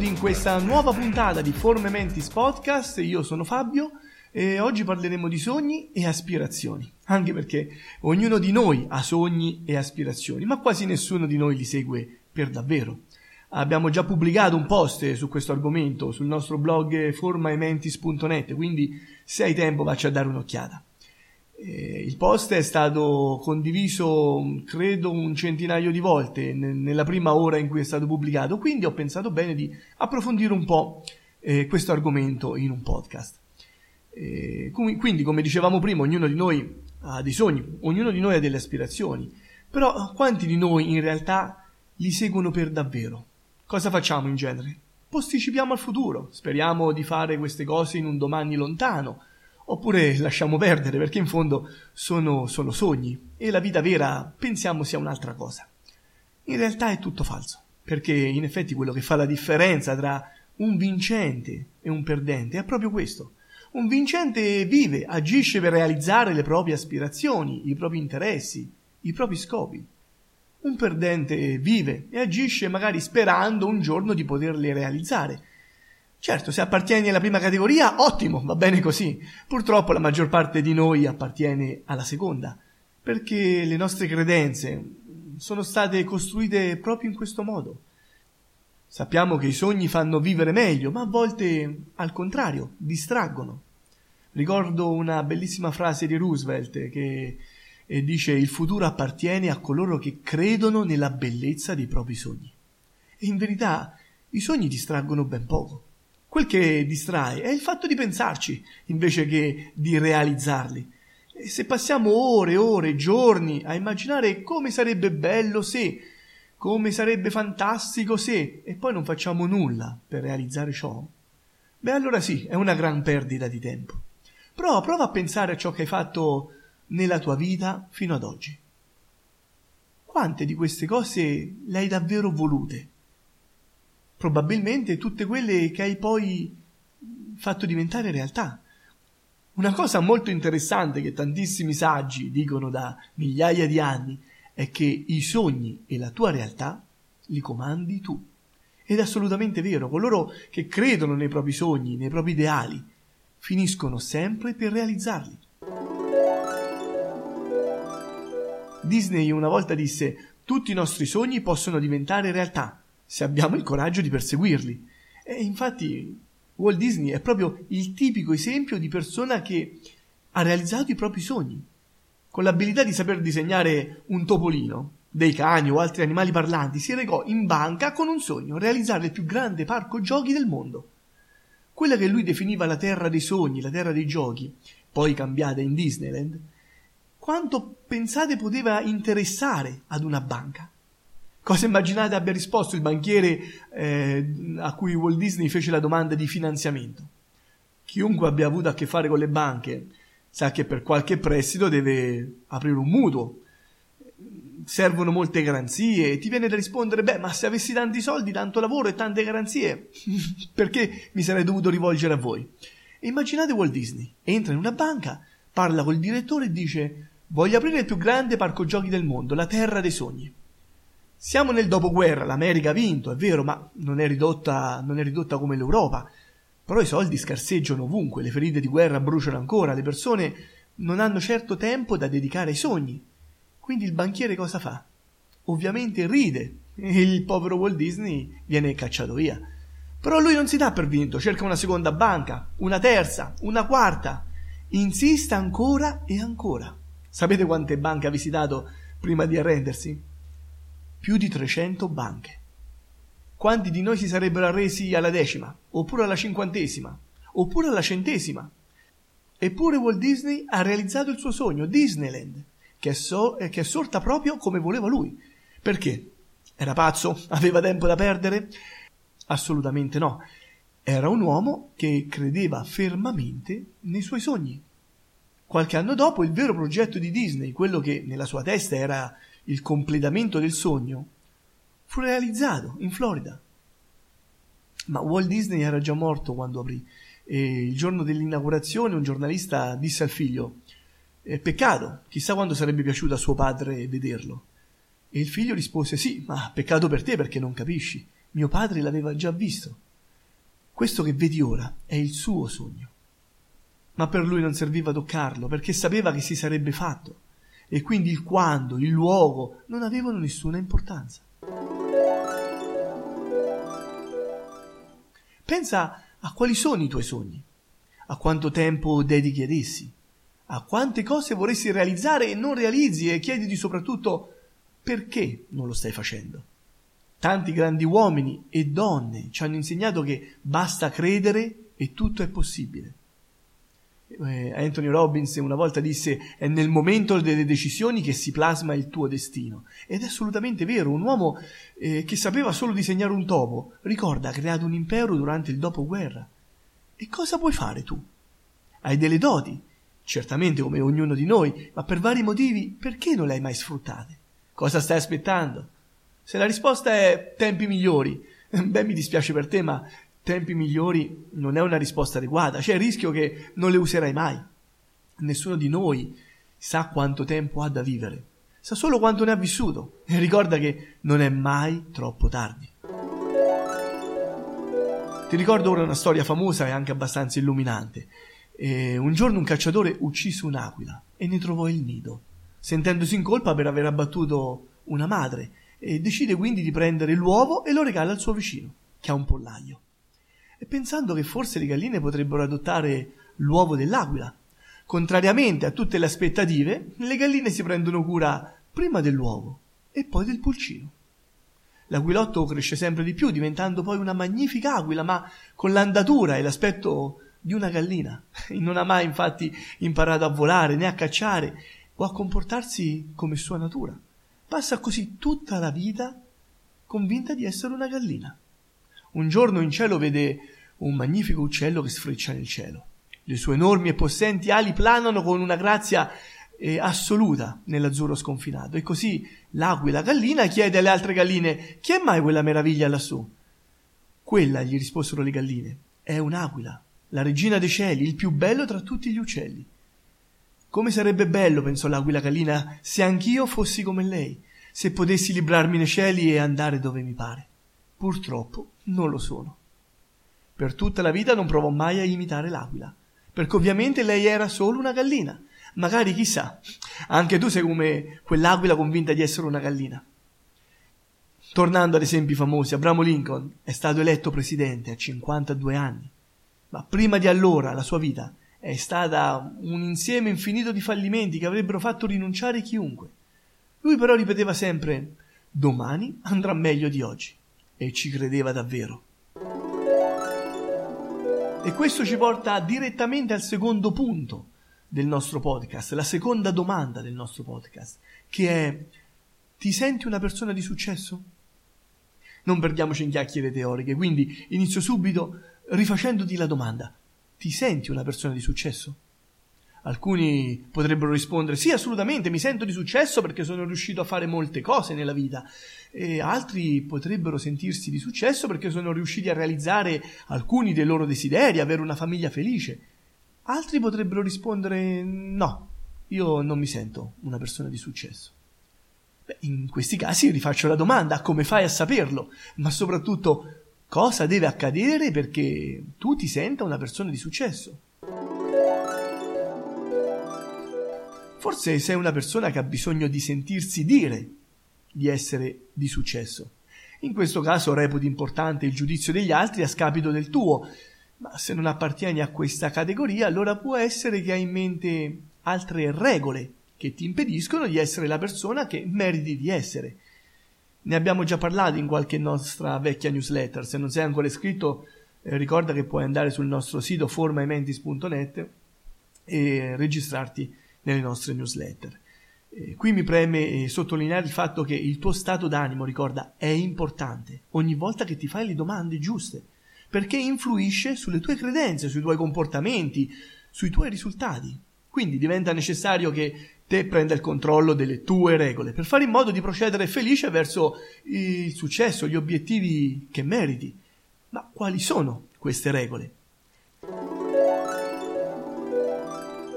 Benvenuti in questa nuova puntata di Forme Mentis Podcast. Io sono Fabio e oggi parleremo di sogni e aspirazioni. Anche perché ognuno di noi ha sogni e aspirazioni, ma quasi nessuno di noi li segue per davvero. Abbiamo già pubblicato un post su questo argomento sul nostro blog formaementis.net, quindi se hai tempo vacci a dare un'occhiata. Eh, il post è stato condiviso, credo, un centinaio di volte nella prima ora in cui è stato pubblicato, quindi ho pensato bene di approfondire un po' eh, questo argomento in un podcast. Eh, quindi, come dicevamo prima, ognuno di noi ha dei sogni, ognuno di noi ha delle aspirazioni, però quanti di noi in realtà li seguono per davvero? Cosa facciamo in genere? Posticipiamo al futuro, speriamo di fare queste cose in un domani lontano, oppure lasciamo perdere perché in fondo sono solo sogni e la vita vera pensiamo sia un'altra cosa. In realtà è tutto falso, perché in effetti quello che fa la differenza tra un vincente e un perdente è proprio questo. Un vincente vive, agisce per realizzare le proprie aspirazioni, i propri interessi, i propri scopi. Un perdente vive e agisce magari sperando un giorno di poterli realizzare, Certo, se appartieni alla prima categoria, ottimo, va bene così. Purtroppo la maggior parte di noi appartiene alla seconda, perché le nostre credenze sono state costruite proprio in questo modo. Sappiamo che i sogni fanno vivere meglio, ma a volte, al contrario, distraggono. Ricordo una bellissima frase di Roosevelt che dice il futuro appartiene a coloro che credono nella bellezza dei propri sogni. E in verità i sogni distraggono ben poco. Quel che distrae è il fatto di pensarci invece che di realizzarli. E se passiamo ore, ore, giorni a immaginare come sarebbe bello se, come sarebbe fantastico se, e poi non facciamo nulla per realizzare ciò, beh allora sì, è una gran perdita di tempo. Prova, prova a pensare a ciò che hai fatto nella tua vita fino ad oggi. Quante di queste cose le hai davvero volute? Probabilmente tutte quelle che hai poi fatto diventare realtà. Una cosa molto interessante che tantissimi saggi dicono da migliaia di anni è che i sogni e la tua realtà li comandi tu. Ed è assolutamente vero, coloro che credono nei propri sogni, nei propri ideali, finiscono sempre per realizzarli. Disney una volta disse tutti i nostri sogni possono diventare realtà, se abbiamo il coraggio di perseguirli. E infatti Walt Disney è proprio il tipico esempio di persona che ha realizzato i propri sogni. Con l'abilità di saper disegnare un topolino, dei cani o altri animali parlanti, si recò in banca con un sogno, realizzare il più grande parco giochi del mondo. Quella che lui definiva la terra dei sogni, la terra dei giochi, poi cambiata in Disneyland, quanto pensate poteva interessare ad una banca? Cosa immaginate abbia risposto il banchiere eh, a cui Walt Disney fece la domanda di finanziamento? Chiunque abbia avuto a che fare con le banche sa che per qualche prestito deve aprire un mutuo, servono molte garanzie e ti viene da rispondere beh ma se avessi tanti soldi, tanto lavoro e tante garanzie perché mi sarei dovuto rivolgere a voi? E immaginate Walt Disney, entra in una banca, parla col direttore e dice voglio aprire il più grande parco giochi del mondo, la terra dei sogni. Siamo nel dopoguerra, l'America ha vinto, è vero, ma non è ridotta, non è ridotta come l'Europa. Però i soldi scarseggiano ovunque, le ferite di guerra bruciano ancora, le persone non hanno certo tempo da dedicare ai sogni. Quindi il banchiere cosa fa? Ovviamente ride e il povero Walt Disney viene cacciato via. Però lui non si dà per vinto, cerca una seconda banca, una terza, una quarta. Insiste ancora e ancora. Sapete quante banche ha visitato prima di arrendersi? Più di 300 banche. Quanti di noi si sarebbero arresi alla decima, oppure alla cinquantesima, oppure alla centesima? Eppure Walt Disney ha realizzato il suo sogno, Disneyland, che è, so- che è sorta proprio come voleva lui. Perché? Era pazzo? Aveva tempo da perdere? Assolutamente no. Era un uomo che credeva fermamente nei suoi sogni. Qualche anno dopo il vero progetto di Disney, quello che nella sua testa era il completamento del sogno, fu realizzato in Florida. Ma Walt Disney era già morto quando aprì e il giorno dell'inaugurazione un giornalista disse al figlio peccato, chissà quando sarebbe piaciuto a suo padre vederlo. E il figlio rispose sì, ma peccato per te perché non capisci. Mio padre l'aveva già visto. Questo che vedi ora è il suo sogno. Ma per lui non serviva toccarlo, perché sapeva che si sarebbe fatto, e quindi il quando, il luogo non avevano nessuna importanza. Pensa a quali sono i tuoi sogni, a quanto tempo dedichi ad essi, a quante cose vorresti realizzare e non realizzi e chiediti soprattutto perché non lo stai facendo. Tanti grandi uomini e donne ci hanno insegnato che basta credere e tutto è possibile. Eh, Anthony Robbins una volta disse è nel momento delle decisioni che si plasma il tuo destino ed è assolutamente vero un uomo eh, che sapeva solo disegnare un topo ricorda ha creato un impero durante il dopoguerra e cosa puoi fare tu? hai delle doti certamente come ognuno di noi ma per vari motivi perché non le hai mai sfruttate? cosa stai aspettando? se la risposta è tempi migliori beh mi dispiace per te ma tempi migliori non è una risposta adeguata, c'è il rischio che non le userai mai. Nessuno di noi sa quanto tempo ha da vivere, sa solo quanto ne ha vissuto e ricorda che non è mai troppo tardi. Ti ricordo ora una storia famosa e anche abbastanza illuminante. E un giorno un cacciatore uccise un'aquila e ne trovò il nido, sentendosi in colpa per aver abbattuto una madre, e decide quindi di prendere l'uovo e lo regala al suo vicino, che ha un pollaio e pensando che forse le galline potrebbero adottare l'uovo dell'aquila. Contrariamente a tutte le aspettative, le galline si prendono cura prima dell'uovo e poi del pulcino. L'aquilotto cresce sempre di più, diventando poi una magnifica aquila, ma con l'andatura e l'aspetto di una gallina. Non ha mai infatti imparato a volare né a cacciare o a comportarsi come sua natura. Passa così tutta la vita convinta di essere una gallina. Un giorno in cielo vede un magnifico uccello che sfreccia nel cielo. Le sue enormi e possenti ali planano con una grazia eh, assoluta nell'azzurro sconfinato. E così l'aquila gallina chiede alle altre galline: Chi è mai quella meraviglia lassù? Quella, gli risposero le galline, è un'aquila, la regina dei cieli, il più bello tra tutti gli uccelli. Come sarebbe bello, pensò l'aquila gallina, se anch'io fossi come lei, se potessi librarmi nei cieli e andare dove mi pare. Purtroppo non lo sono. Per tutta la vita non provò mai a imitare l'aquila, perché ovviamente lei era solo una gallina. Magari chissà, anche tu sei come quell'aquila convinta di essere una gallina. Tornando ad esempi famosi, Abramo Lincoln è stato eletto presidente a 52 anni, ma prima di allora la sua vita è stata un insieme infinito di fallimenti che avrebbero fatto rinunciare chiunque. Lui però ripeteva sempre domani andrà meglio di oggi e ci credeva davvero. E questo ci porta direttamente al secondo punto del nostro podcast, la seconda domanda del nostro podcast, che è ti senti una persona di successo? Non perdiamoci in chiacchiere teoriche, quindi inizio subito rifacendoti la domanda. Ti senti una persona di successo? Alcuni potrebbero rispondere sì, assolutamente, mi sento di successo perché sono riuscito a fare molte cose nella vita. E altri potrebbero sentirsi di successo perché sono riusciti a realizzare alcuni dei loro desideri, avere una famiglia felice. Altri potrebbero rispondere no, io non mi sento una persona di successo. Beh, in questi casi rifaccio la domanda, come fai a saperlo? Ma soprattutto, cosa deve accadere perché tu ti senta una persona di successo? Forse sei una persona che ha bisogno di sentirsi dire di essere di successo. In questo caso reputi importante il giudizio degli altri a scapito del tuo, ma se non appartieni a questa categoria, allora può essere che hai in mente altre regole che ti impediscono di essere la persona che meriti di essere. Ne abbiamo già parlato in qualche nostra vecchia newsletter, se non sei ancora iscritto eh, ricorda che puoi andare sul nostro sito formaimentis.net e registrarti nelle nostre newsletter. Eh, qui mi preme eh, sottolineare il fatto che il tuo stato d'animo, ricorda, è importante ogni volta che ti fai le domande giuste, perché influisce sulle tue credenze, sui tuoi comportamenti, sui tuoi risultati. Quindi diventa necessario che te prenda il controllo delle tue regole per fare in modo di procedere felice verso il successo, gli obiettivi che meriti. Ma quali sono queste regole?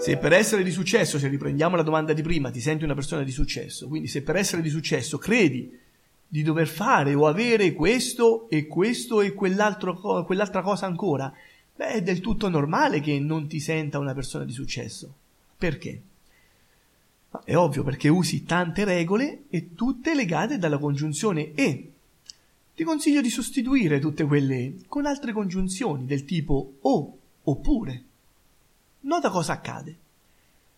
Se per essere di successo, se riprendiamo la domanda di prima, ti senti una persona di successo, quindi se per essere di successo credi di dover fare o avere questo e questo e quell'altra cosa ancora, beh, è del tutto normale che non ti senta una persona di successo. Perché? È ovvio perché usi tante regole e tutte legate dalla congiunzione e. Ti consiglio di sostituire tutte quelle con altre congiunzioni del tipo o oppure. Nota cosa accade.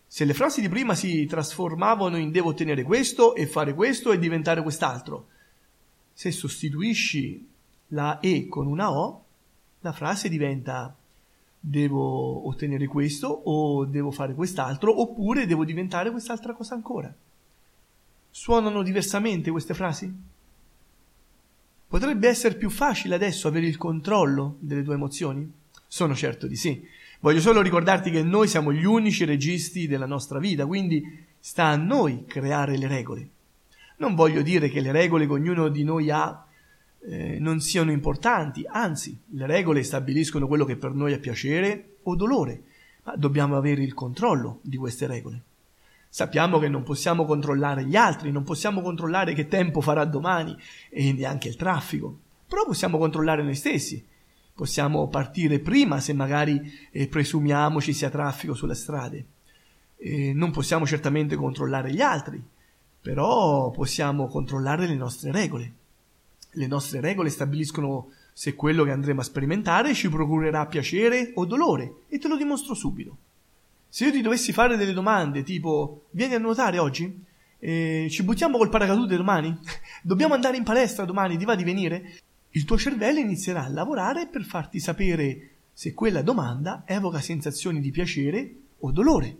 Se le frasi di prima si trasformavano in devo ottenere questo e fare questo e diventare quest'altro, se sostituisci la E con una O, la frase diventa devo ottenere questo o devo fare quest'altro oppure devo diventare quest'altra cosa ancora. Suonano diversamente queste frasi? Potrebbe essere più facile adesso avere il controllo delle tue emozioni? Sono certo di sì. Voglio solo ricordarti che noi siamo gli unici registi della nostra vita, quindi sta a noi creare le regole. Non voglio dire che le regole che ognuno di noi ha eh, non siano importanti, anzi, le regole stabiliscono quello che per noi è piacere o dolore, ma dobbiamo avere il controllo di queste regole. Sappiamo che non possiamo controllare gli altri, non possiamo controllare che tempo farà domani e neanche il traffico, però possiamo controllare noi stessi. Possiamo partire prima se magari eh, presumiamo ci sia traffico sulle strade. Eh, non possiamo certamente controllare gli altri, però possiamo controllare le nostre regole. Le nostre regole stabiliscono se quello che andremo a sperimentare ci procurerà piacere o dolore e te lo dimostro subito. Se io ti dovessi fare delle domande tipo vieni a nuotare oggi? Eh, ci buttiamo col paracadute domani? Dobbiamo andare in palestra domani? Ti va di venire? Il tuo cervello inizierà a lavorare per farti sapere se quella domanda evoca sensazioni di piacere o dolore.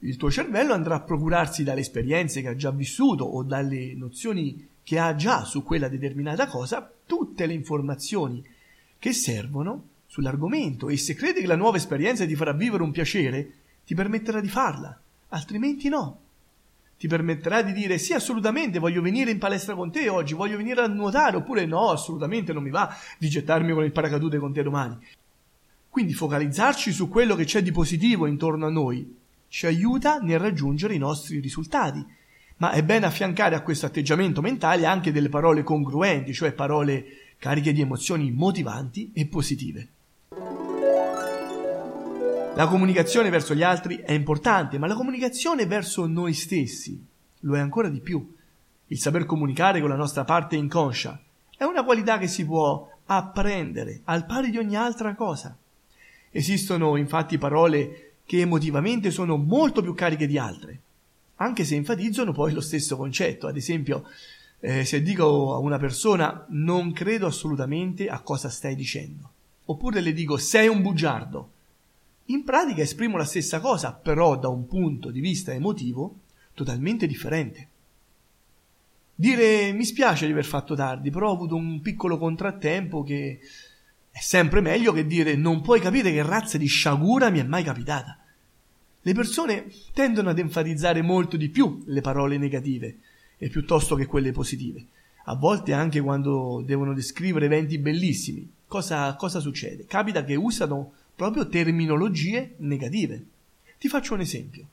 Il tuo cervello andrà a procurarsi dalle esperienze che ha già vissuto o dalle nozioni che ha già su quella determinata cosa tutte le informazioni che servono sull'argomento e se crede che la nuova esperienza ti farà vivere un piacere, ti permetterà di farla, altrimenti no. Ti permetterà di dire sì, assolutamente, voglio venire in palestra con te oggi, voglio venire a nuotare, oppure no, assolutamente non mi va di gettarmi con il paracadute con te domani. Quindi focalizzarci su quello che c'è di positivo intorno a noi ci aiuta nel raggiungere i nostri risultati. Ma è bene affiancare a questo atteggiamento mentale anche delle parole congruenti, cioè parole cariche di emozioni motivanti e positive. La comunicazione verso gli altri è importante, ma la comunicazione verso noi stessi lo è ancora di più. Il saper comunicare con la nostra parte inconscia è una qualità che si può apprendere al pari di ogni altra cosa. Esistono infatti parole che emotivamente sono molto più cariche di altre, anche se enfatizzano poi lo stesso concetto. Ad esempio, eh, se dico a una persona non credo assolutamente a cosa stai dicendo, oppure le dico sei un bugiardo, in pratica esprimo la stessa cosa, però da un punto di vista emotivo totalmente differente. Dire mi spiace di aver fatto tardi, però ho avuto un piccolo contrattempo che è sempre meglio che dire non puoi capire che razza di sciagura mi è mai capitata. Le persone tendono ad enfatizzare molto di più le parole negative eh, piuttosto che quelle positive. A volte anche quando devono descrivere eventi bellissimi. Cosa, cosa succede? Capita che usano proprio terminologie negative. Ti faccio un esempio.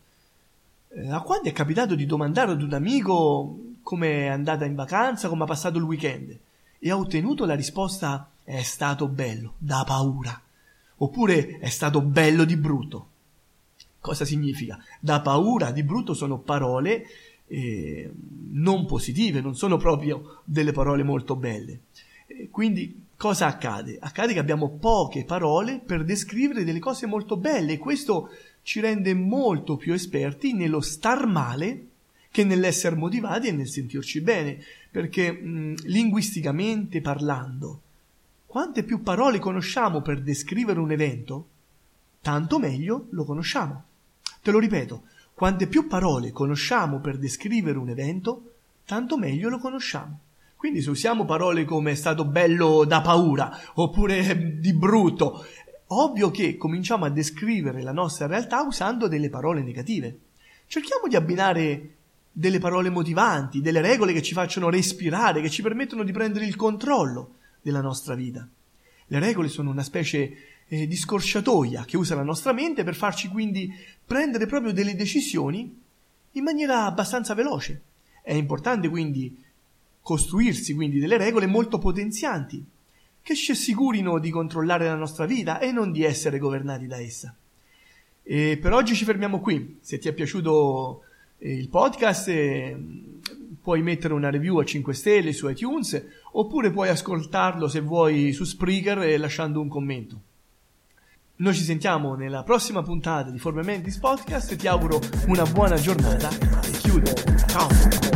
Eh, a quando è capitato di domandare ad un amico come è andata in vacanza, come ha passato il weekend e ha ottenuto la risposta è stato bello, da paura. Oppure è stato bello di brutto. Cosa significa? Da paura di brutto sono parole eh, non positive, non sono proprio delle parole molto belle. Eh, quindi cosa accade? Accade che abbiamo poche parole per descrivere delle cose molto belle e questo ci rende molto più esperti nello star male che nell'essere motivati e nel sentirci bene, perché mh, linguisticamente parlando quante più parole conosciamo per descrivere un evento, tanto meglio lo conosciamo. Te lo ripeto, quante più parole conosciamo per descrivere un evento, tanto meglio lo conosciamo. Quindi se usiamo parole come è stato bello da paura oppure di brutto, ovvio che cominciamo a descrivere la nostra realtà usando delle parole negative. Cerchiamo di abbinare delle parole motivanti, delle regole che ci facciano respirare, che ci permettono di prendere il controllo della nostra vita. Le regole sono una specie eh, di scorciatoia che usa la nostra mente per farci quindi prendere proprio delle decisioni in maniera abbastanza veloce. È importante quindi costruirsi quindi delle regole molto potenzianti, che ci assicurino di controllare la nostra vita e non di essere governati da essa. E per oggi ci fermiamo qui. Se ti è piaciuto eh, il podcast eh, puoi mettere una review a 5 stelle su iTunes oppure puoi ascoltarlo se vuoi su Spreaker lasciando un commento. Noi ci sentiamo nella prossima puntata di Forme Mentis Podcast e ti auguro una buona giornata e chiudo. Ciao!